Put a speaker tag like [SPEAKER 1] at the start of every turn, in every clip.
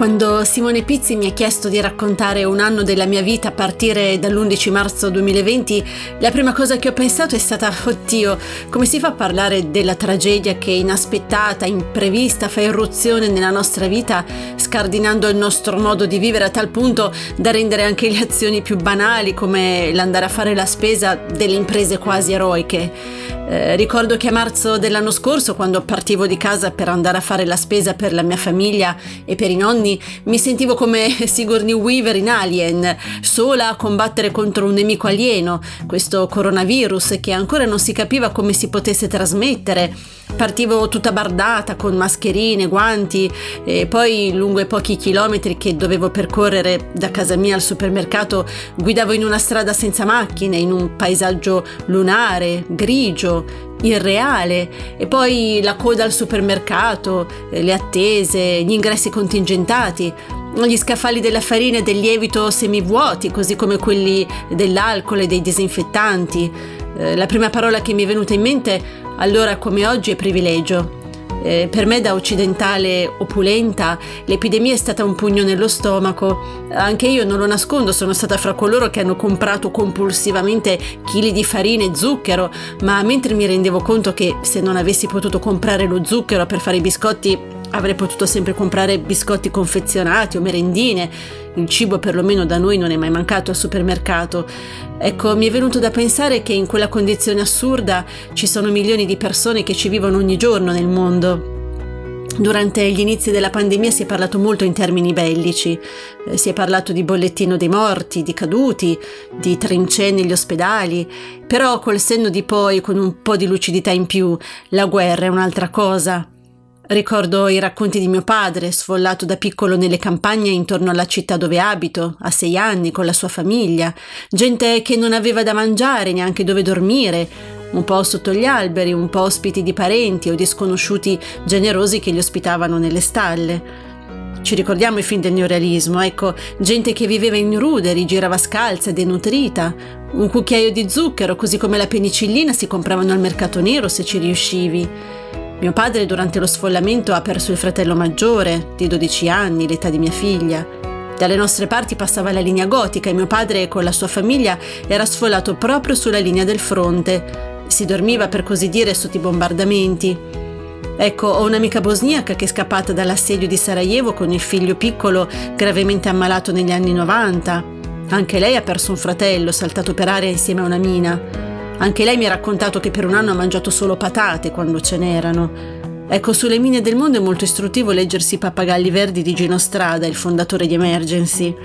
[SPEAKER 1] Quando Simone Pizzi mi ha chiesto di raccontare un anno della mia vita a partire dall'11 marzo 2020, la prima cosa che ho pensato è stata, oddio, come si fa a parlare della tragedia che inaspettata, imprevista, fa irruzione nella nostra vita, scardinando il nostro modo di vivere a tal punto da rendere anche le azioni più banali, come l'andare a fare la spesa, delle imprese quasi eroiche. Eh, ricordo che a marzo dell'anno scorso, quando partivo di casa per andare a fare la spesa per la mia famiglia e per i nonni, mi sentivo come Sigourney Weaver in Alien, sola a combattere contro un nemico alieno, questo coronavirus che ancora non si capiva come si potesse trasmettere. Partivo tutta bardata con mascherine, guanti e poi lungo i pochi chilometri che dovevo percorrere da casa mia al supermercato guidavo in una strada senza macchine, in un paesaggio lunare, grigio, irreale e poi la coda al supermercato, eh, le attese, gli ingressi contingentati, gli scaffali della farina e del lievito semivuoti, così come quelli dell'alcol e dei disinfettanti. Eh, la prima parola che mi è venuta in mente allora come oggi è privilegio. Eh, per me da occidentale opulenta l'epidemia è stata un pugno nello stomaco. Anche io non lo nascondo, sono stata fra coloro che hanno comprato compulsivamente chili di farina e zucchero, ma mentre mi rendevo conto che se non avessi potuto comprare lo zucchero per fare i biscotti avrei potuto sempre comprare biscotti confezionati o merendine, il cibo perlomeno da noi non è mai mancato al supermercato. Ecco, mi è venuto da pensare che in quella condizione assurda ci sono milioni di persone che ci vivono ogni giorno nel mondo. Durante gli inizi della pandemia si è parlato molto in termini bellici, eh, si è parlato di bollettino dei morti, di caduti, di trincee negli ospedali, però col senno di poi, con un po' di lucidità in più, la guerra è un'altra cosa, Ricordo i racconti di mio padre, sfollato da piccolo nelle campagne intorno alla città dove abito, a sei anni, con la sua famiglia, gente che non aveva da mangiare, neanche dove dormire, un po' sotto gli alberi, un po' ospiti di parenti o di sconosciuti generosi che li ospitavano nelle stalle. Ci ricordiamo i film del neorealismo, ecco, gente che viveva in ruderi, girava scalza denutrita, un cucchiaio di zucchero, così come la penicillina si compravano al mercato nero se ci riuscivi. Mio padre durante lo sfollamento ha perso il fratello maggiore, di 12 anni, l'età di mia figlia. Dalle nostre parti passava la linea gotica e mio padre con la sua famiglia era sfollato proprio sulla linea del fronte. Si dormiva per così dire sotto i bombardamenti. Ecco, ho un'amica bosniaca che è scappata dall'assedio di Sarajevo con il figlio piccolo gravemente ammalato negli anni 90. Anche lei ha perso un fratello saltato per aria insieme a una mina. Anche lei mi ha raccontato che per un anno ha mangiato solo patate quando ce n'erano. Ecco, sulle mine del mondo è molto istruttivo leggersi Pappagalli Verdi di Gino Strada, il fondatore di Emergency.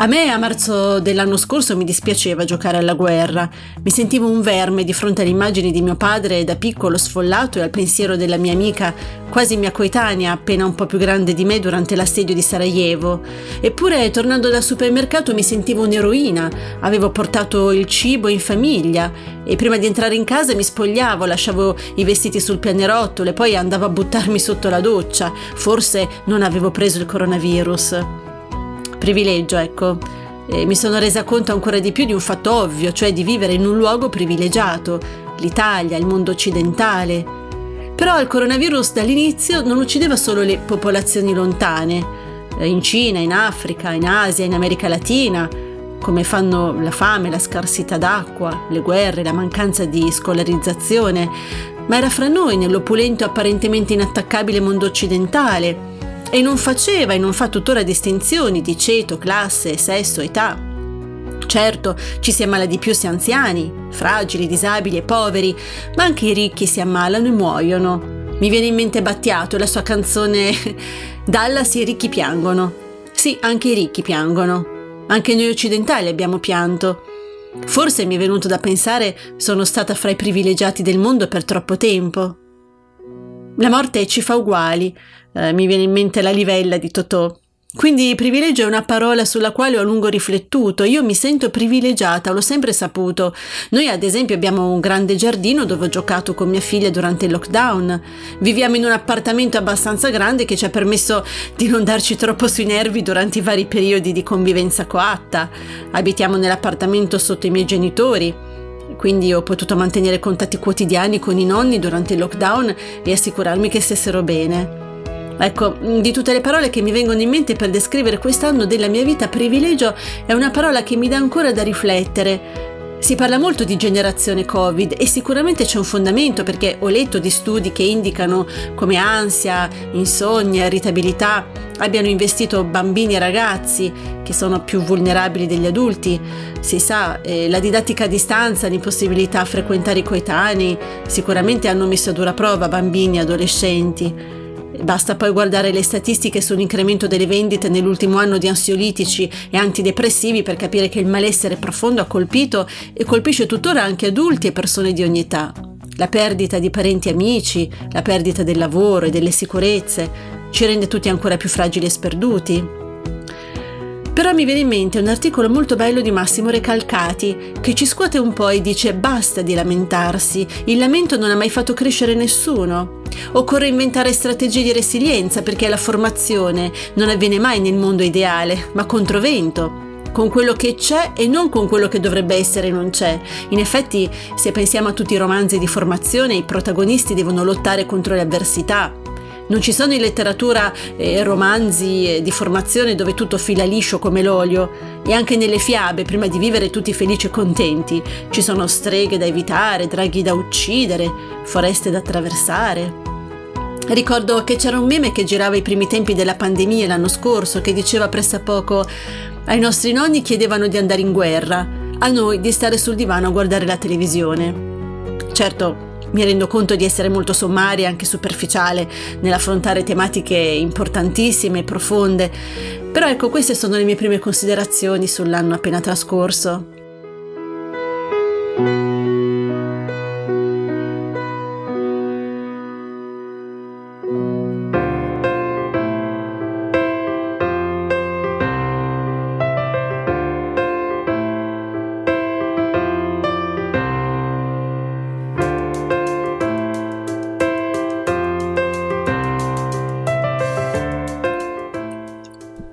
[SPEAKER 1] A me a marzo dell'anno scorso mi dispiaceva giocare alla guerra. Mi sentivo un verme di fronte alle immagini di mio padre da piccolo sfollato e al pensiero della mia amica, quasi mia coetanea, appena un po' più grande di me durante l'assedio di Sarajevo. Eppure, tornando dal supermercato, mi sentivo un'eroina. Avevo portato il cibo in famiglia e prima di entrare in casa mi spogliavo, lasciavo i vestiti sul pianerottolo e poi andavo a buttarmi sotto la doccia. Forse non avevo preso il coronavirus privilegio, ecco. E mi sono resa conto ancora di più di un fatto ovvio, cioè di vivere in un luogo privilegiato, l'Italia, il mondo occidentale. Però il coronavirus dall'inizio non uccideva solo le popolazioni lontane, eh, in Cina, in Africa, in Asia, in America Latina, come fanno la fame, la scarsità d'acqua, le guerre, la mancanza di scolarizzazione, ma era fra noi nell'opulento e apparentemente inattaccabile mondo occidentale e non faceva e non fa tuttora distinzioni di ceto, classe, sesso, età. Certo, ci si ammala di più se anziani, fragili, disabili e poveri, ma anche i ricchi si ammalano e muoiono. Mi viene in mente Battiato e la sua canzone Dallas i ricchi piangono. Sì, anche i ricchi piangono. Anche noi occidentali abbiamo pianto. Forse mi è venuto da pensare sono stata fra i privilegiati del mondo per troppo tempo. La morte ci fa uguali. Eh, mi viene in mente la livella di Totò. Quindi privilegio è una parola sulla quale ho a lungo riflettuto. Io mi sento privilegiata, l'ho sempre saputo. Noi ad esempio abbiamo un grande giardino dove ho giocato con mia figlia durante il lockdown. Viviamo in un appartamento abbastanza grande che ci ha permesso di non darci troppo sui nervi durante i vari periodi di convivenza coatta. Abitiamo nell'appartamento sotto i miei genitori quindi ho potuto mantenere contatti quotidiani con i nonni durante il lockdown e assicurarmi che stessero bene. Ecco, di tutte le parole che mi vengono in mente per descrivere quest'anno della mia vita, privilegio è una parola che mi dà ancora da riflettere. Si parla molto di generazione Covid e sicuramente c'è un fondamento perché ho letto di studi che indicano come ansia, insonnia, irritabilità abbiano investito bambini e ragazzi che sono più vulnerabili degli adulti. Si sa, eh, la didattica a distanza, l'impossibilità a frequentare i coetanei sicuramente hanno messo a dura prova bambini e adolescenti. Basta poi guardare le statistiche sull'incremento delle vendite nell'ultimo anno di ansiolitici e antidepressivi per capire che il malessere profondo ha colpito e colpisce tuttora anche adulti e persone di ogni età. La perdita di parenti e amici, la perdita del lavoro e delle sicurezze ci rende tutti ancora più fragili e sperduti. Però mi viene in mente un articolo molto bello di Massimo Recalcati che ci scuote un po' e dice basta di lamentarsi, il lamento non ha mai fatto crescere nessuno. Occorre inventare strategie di resilienza perché la formazione non avviene mai nel mondo ideale, ma controvento con quello che c'è e non con quello che dovrebbe essere non c'è. In effetti, se pensiamo a tutti i romanzi di formazione, i protagonisti devono lottare contro le avversità, non ci sono in letteratura eh, romanzi eh, di formazione dove tutto fila liscio come l'olio e anche nelle fiabe, prima di vivere tutti felici e contenti, ci sono streghe da evitare, draghi da uccidere, foreste da attraversare. Ricordo che c'era un meme che girava ai primi tempi della pandemia l'anno scorso che diceva pressappoco ai nostri nonni chiedevano di andare in guerra, a noi di stare sul divano a guardare la televisione. Certo, mi rendo conto di essere molto sommaria e anche superficiale nell'affrontare tematiche importantissime e profonde, però ecco queste sono le mie prime considerazioni sull'anno appena trascorso.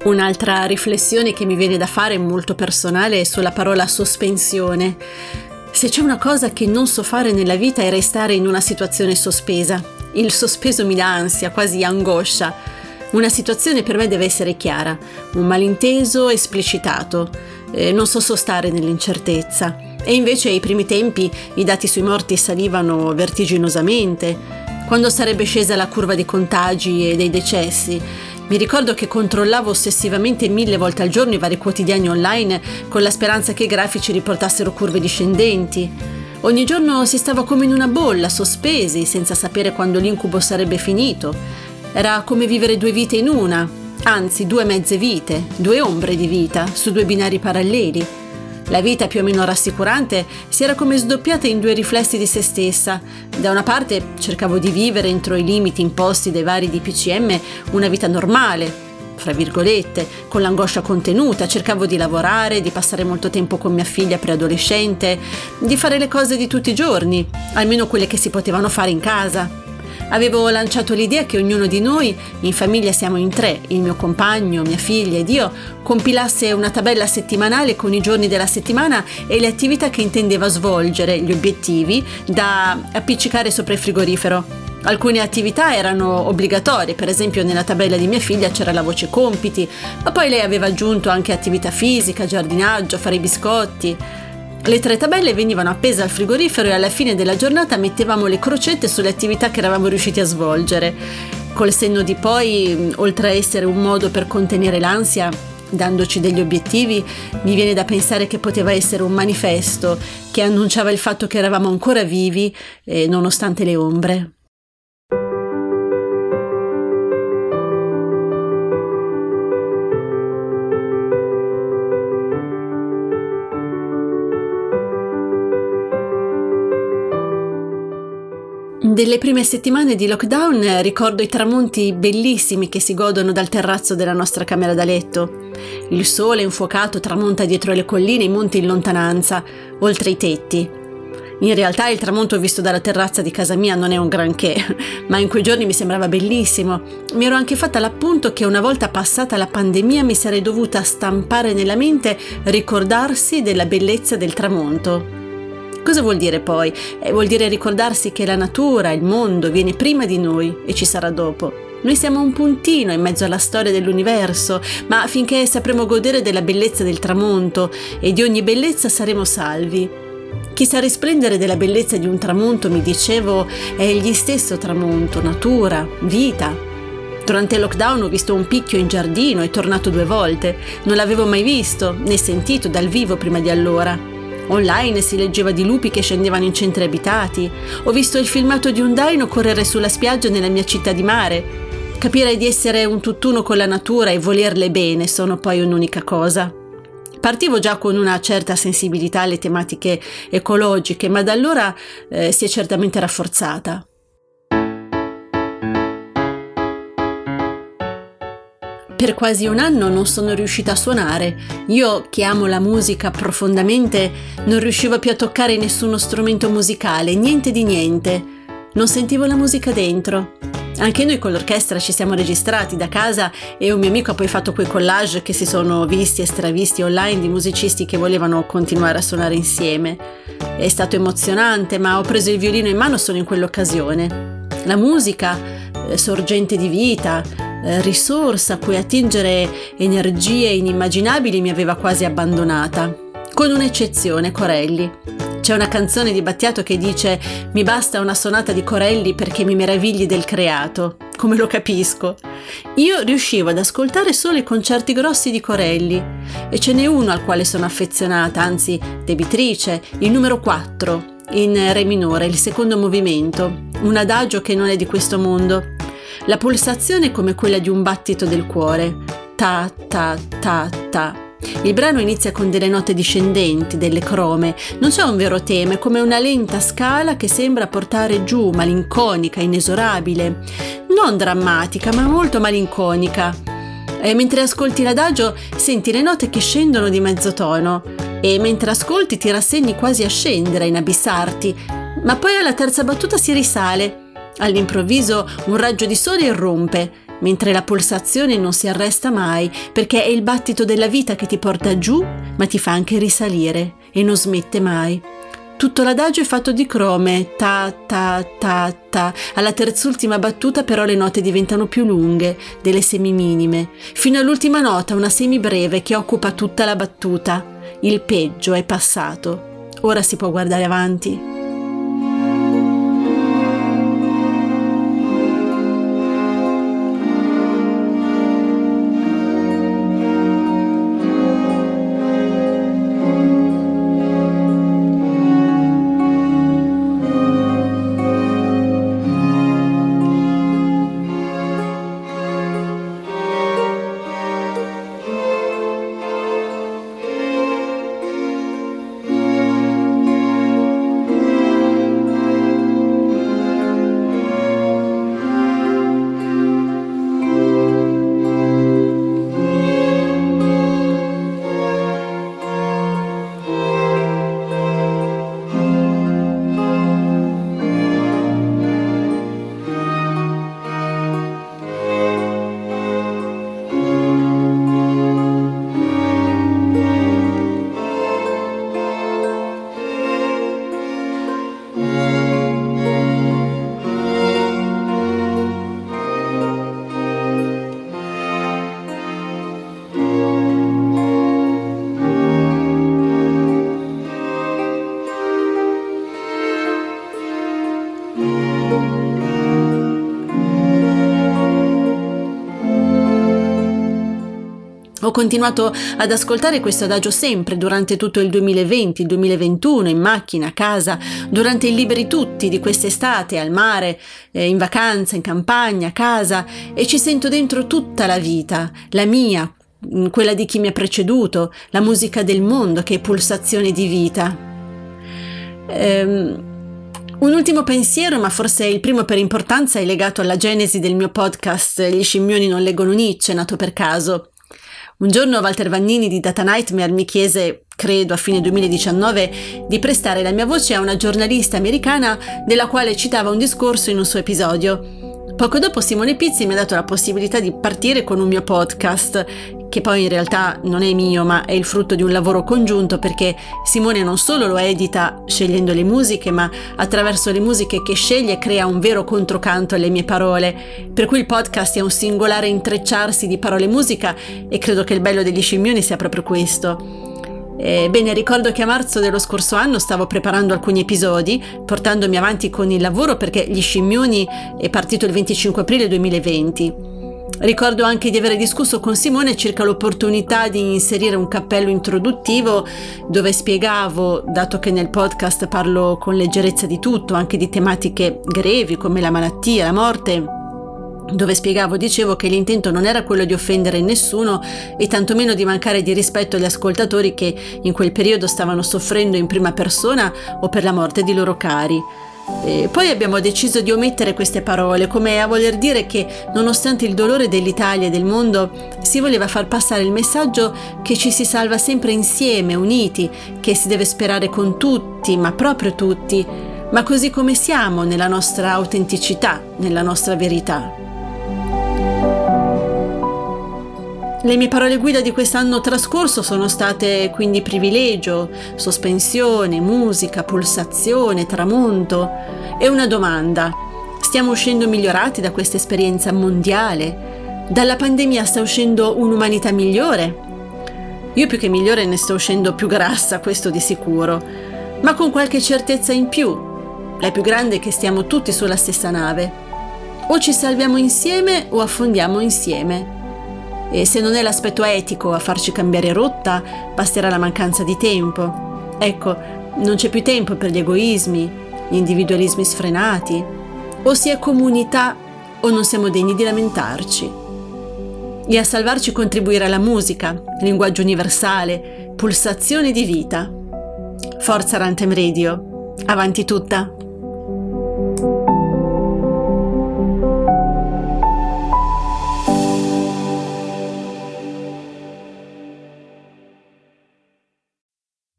[SPEAKER 1] Un'altra riflessione che mi viene da fare molto personale è sulla parola sospensione. Se c'è una cosa che non so fare nella vita è restare in una situazione sospesa. Il sospeso mi dà ansia, quasi angoscia. Una situazione per me deve essere chiara, un malinteso esplicitato. Eh, non so sostare nell'incertezza. E invece ai primi tempi i dati sui morti salivano vertiginosamente. Quando sarebbe scesa la curva dei contagi e dei decessi? Mi ricordo che controllavo ossessivamente mille volte al giorno i vari quotidiani online con la speranza che i grafici riportassero curve discendenti. Ogni giorno si stava come in una bolla, sospesi, senza sapere quando l'incubo sarebbe finito. Era come vivere due vite in una, anzi due mezze vite, due ombre di vita, su due binari paralleli. La vita più o meno rassicurante si era come sdoppiata in due riflessi di se stessa. Da una parte cercavo di vivere entro i limiti imposti dai vari DPCM una vita normale, fra virgolette, con l'angoscia contenuta, cercavo di lavorare, di passare molto tempo con mia figlia preadolescente, di fare le cose di tutti i giorni, almeno quelle che si potevano fare in casa. Avevo lanciato l'idea che ognuno di noi, in famiglia siamo in tre, il mio compagno, mia figlia ed io, compilasse una tabella settimanale con i giorni della settimana e le attività che intendeva svolgere, gli obiettivi, da appiccicare sopra il frigorifero. Alcune attività erano obbligatorie, per esempio nella tabella di mia figlia c'era la voce compiti, ma poi lei aveva aggiunto anche attività fisica, giardinaggio, fare i biscotti. Le tre tabelle venivano appese al frigorifero e alla fine della giornata mettevamo le crocette sulle attività che eravamo riusciti a svolgere. Col senno di poi, oltre a essere un modo per contenere l'ansia, dandoci degli obiettivi, mi viene da pensare che poteva essere un manifesto che annunciava il fatto che eravamo ancora vivi, eh, nonostante le ombre. Delle prime settimane di lockdown ricordo i tramonti bellissimi che si godono dal terrazzo della nostra camera da letto. Il sole infuocato tramonta dietro le colline e i monti in lontananza, oltre i tetti. In realtà il tramonto visto dalla terrazza di casa mia non è un granché, ma in quei giorni mi sembrava bellissimo. Mi ero anche fatta l'appunto che una volta passata la pandemia mi sarei dovuta stampare nella mente ricordarsi della bellezza del tramonto. Cosa vuol dire poi? Eh, vuol dire ricordarsi che la natura, il mondo viene prima di noi e ci sarà dopo. Noi siamo un puntino in mezzo alla storia dell'universo, ma finché sapremo godere della bellezza del tramonto e di ogni bellezza saremo salvi. Chi sa risplendere della bellezza di un tramonto, mi dicevo, è egli stesso tramonto, natura, vita. Durante il lockdown ho visto un picchio in giardino e tornato due volte. Non l'avevo mai visto né sentito dal vivo prima di allora. Online si leggeva di lupi che scendevano in centri abitati. Ho visto il filmato di un daino correre sulla spiaggia nella mia città di mare. Capire di essere un tutt'uno con la natura e volerle bene sono poi un'unica cosa. Partivo già con una certa sensibilità alle tematiche ecologiche, ma da allora eh, si è certamente rafforzata. Per quasi un anno non sono riuscita a suonare. Io, che amo la musica profondamente, non riuscivo più a toccare nessuno strumento musicale, niente di niente. Non sentivo la musica dentro. Anche noi con l'orchestra ci siamo registrati da casa e un mio amico ha poi fatto quei collage che si sono visti e stravisti online di musicisti che volevano continuare a suonare insieme. È stato emozionante, ma ho preso il violino in mano solo in quell'occasione. La musica, eh, sorgente di vita, eh, risorsa a cui attingere energie inimmaginabili mi aveva quasi abbandonata. Con un'eccezione, Corelli. C'è una canzone di Battiato che dice Mi basta una sonata di Corelli perché mi meravigli del creato. Come lo capisco? Io riuscivo ad ascoltare solo i concerti grossi di Corelli e ce n'è uno al quale sono affezionata, anzi debitrice, il numero 4, in Re minore, il secondo movimento, un adagio che non è di questo mondo, la pulsazione è come quella di un battito del cuore. Ta ta ta ta. Il brano inizia con delle note discendenti, delle crome. Non c'è un vero tema, è come una lenta scala che sembra portare giù, malinconica, inesorabile. Non drammatica, ma molto malinconica. E mentre ascolti l'adagio senti le note che scendono di mezzo tono e mentre ascolti ti rassegni quasi a scendere, a inabissarti, ma poi alla terza battuta si risale All'improvviso un raggio di sole irrompe, mentre la pulsazione non si arresta mai, perché è il battito della vita che ti porta giù, ma ti fa anche risalire e non smette mai. Tutto l'adagio è fatto di crome, ta ta ta ta. Alla terzultima battuta però le note diventano più lunghe, delle semiminime, fino all'ultima nota, una semibreve che occupa tutta la battuta. Il peggio è passato. Ora si può guardare avanti. Continuato ad ascoltare questo adagio sempre durante tutto il 2020, il 2021, in macchina, a casa, durante i liberi tutti di quest'estate, al mare, eh, in vacanza, in campagna, a casa e ci sento dentro tutta la vita, la mia, mm, quella di chi mi ha preceduto, la musica del mondo che è pulsazione di vita. Ehm, un ultimo pensiero, ma forse il primo per importanza, è legato alla genesi del mio podcast Gli scimmioni non leggono Nietzsche, nato per caso. Un giorno Walter Vannini di Data Nightmare mi chiese, credo a fine 2019, di prestare la mia voce a una giornalista americana della quale citava un discorso in un suo episodio. Poco dopo Simone Pizzi mi ha dato la possibilità di partire con un mio podcast, che poi in realtà non è mio, ma è il frutto di un lavoro congiunto perché Simone non solo lo edita scegliendo le musiche, ma attraverso le musiche che sceglie crea un vero controcanto alle mie parole. Per cui il podcast è un singolare intrecciarsi di parole e musica e credo che il bello degli scimmioni sia proprio questo. Ebbene, ricordo che a marzo dello scorso anno stavo preparando alcuni episodi, portandomi avanti con il lavoro perché Gli Scimmioni è partito il 25 aprile 2020. Ricordo anche di aver discusso con Simone circa l'opportunità di inserire un cappello introduttivo dove spiegavo, dato che nel podcast parlo con leggerezza di tutto, anche di tematiche grevi come la malattia, la morte, dove spiegavo, dicevo che l'intento non era quello di offendere nessuno e tantomeno di mancare di rispetto agli ascoltatori che in quel periodo stavano soffrendo in prima persona o per la morte di loro cari. E poi abbiamo deciso di omettere queste parole, come a voler dire che, nonostante il dolore dell'Italia e del mondo, si voleva far passare il messaggio che ci si salva sempre insieme, uniti, che si deve sperare con tutti, ma proprio tutti, ma così come siamo nella nostra autenticità, nella nostra verità. Le mie parole guida di quest'anno trascorso sono state quindi privilegio, sospensione, musica, pulsazione, tramonto e una domanda. Stiamo uscendo migliorati da questa esperienza mondiale? Dalla pandemia sta uscendo un'umanità migliore? Io più che migliore ne sto uscendo più grassa, questo di sicuro, ma con qualche certezza in più. La più grande è che stiamo tutti sulla stessa nave. O ci salviamo insieme o affondiamo insieme. E se non è l'aspetto etico a farci cambiare rotta, basterà la mancanza di tempo. Ecco, non c'è più tempo per gli egoismi, gli individualismi sfrenati. O si è comunità o non siamo degni di lamentarci. E a salvarci contribuirà la musica, linguaggio universale, pulsazione di vita. Forza Rantem Radio. Avanti tutta!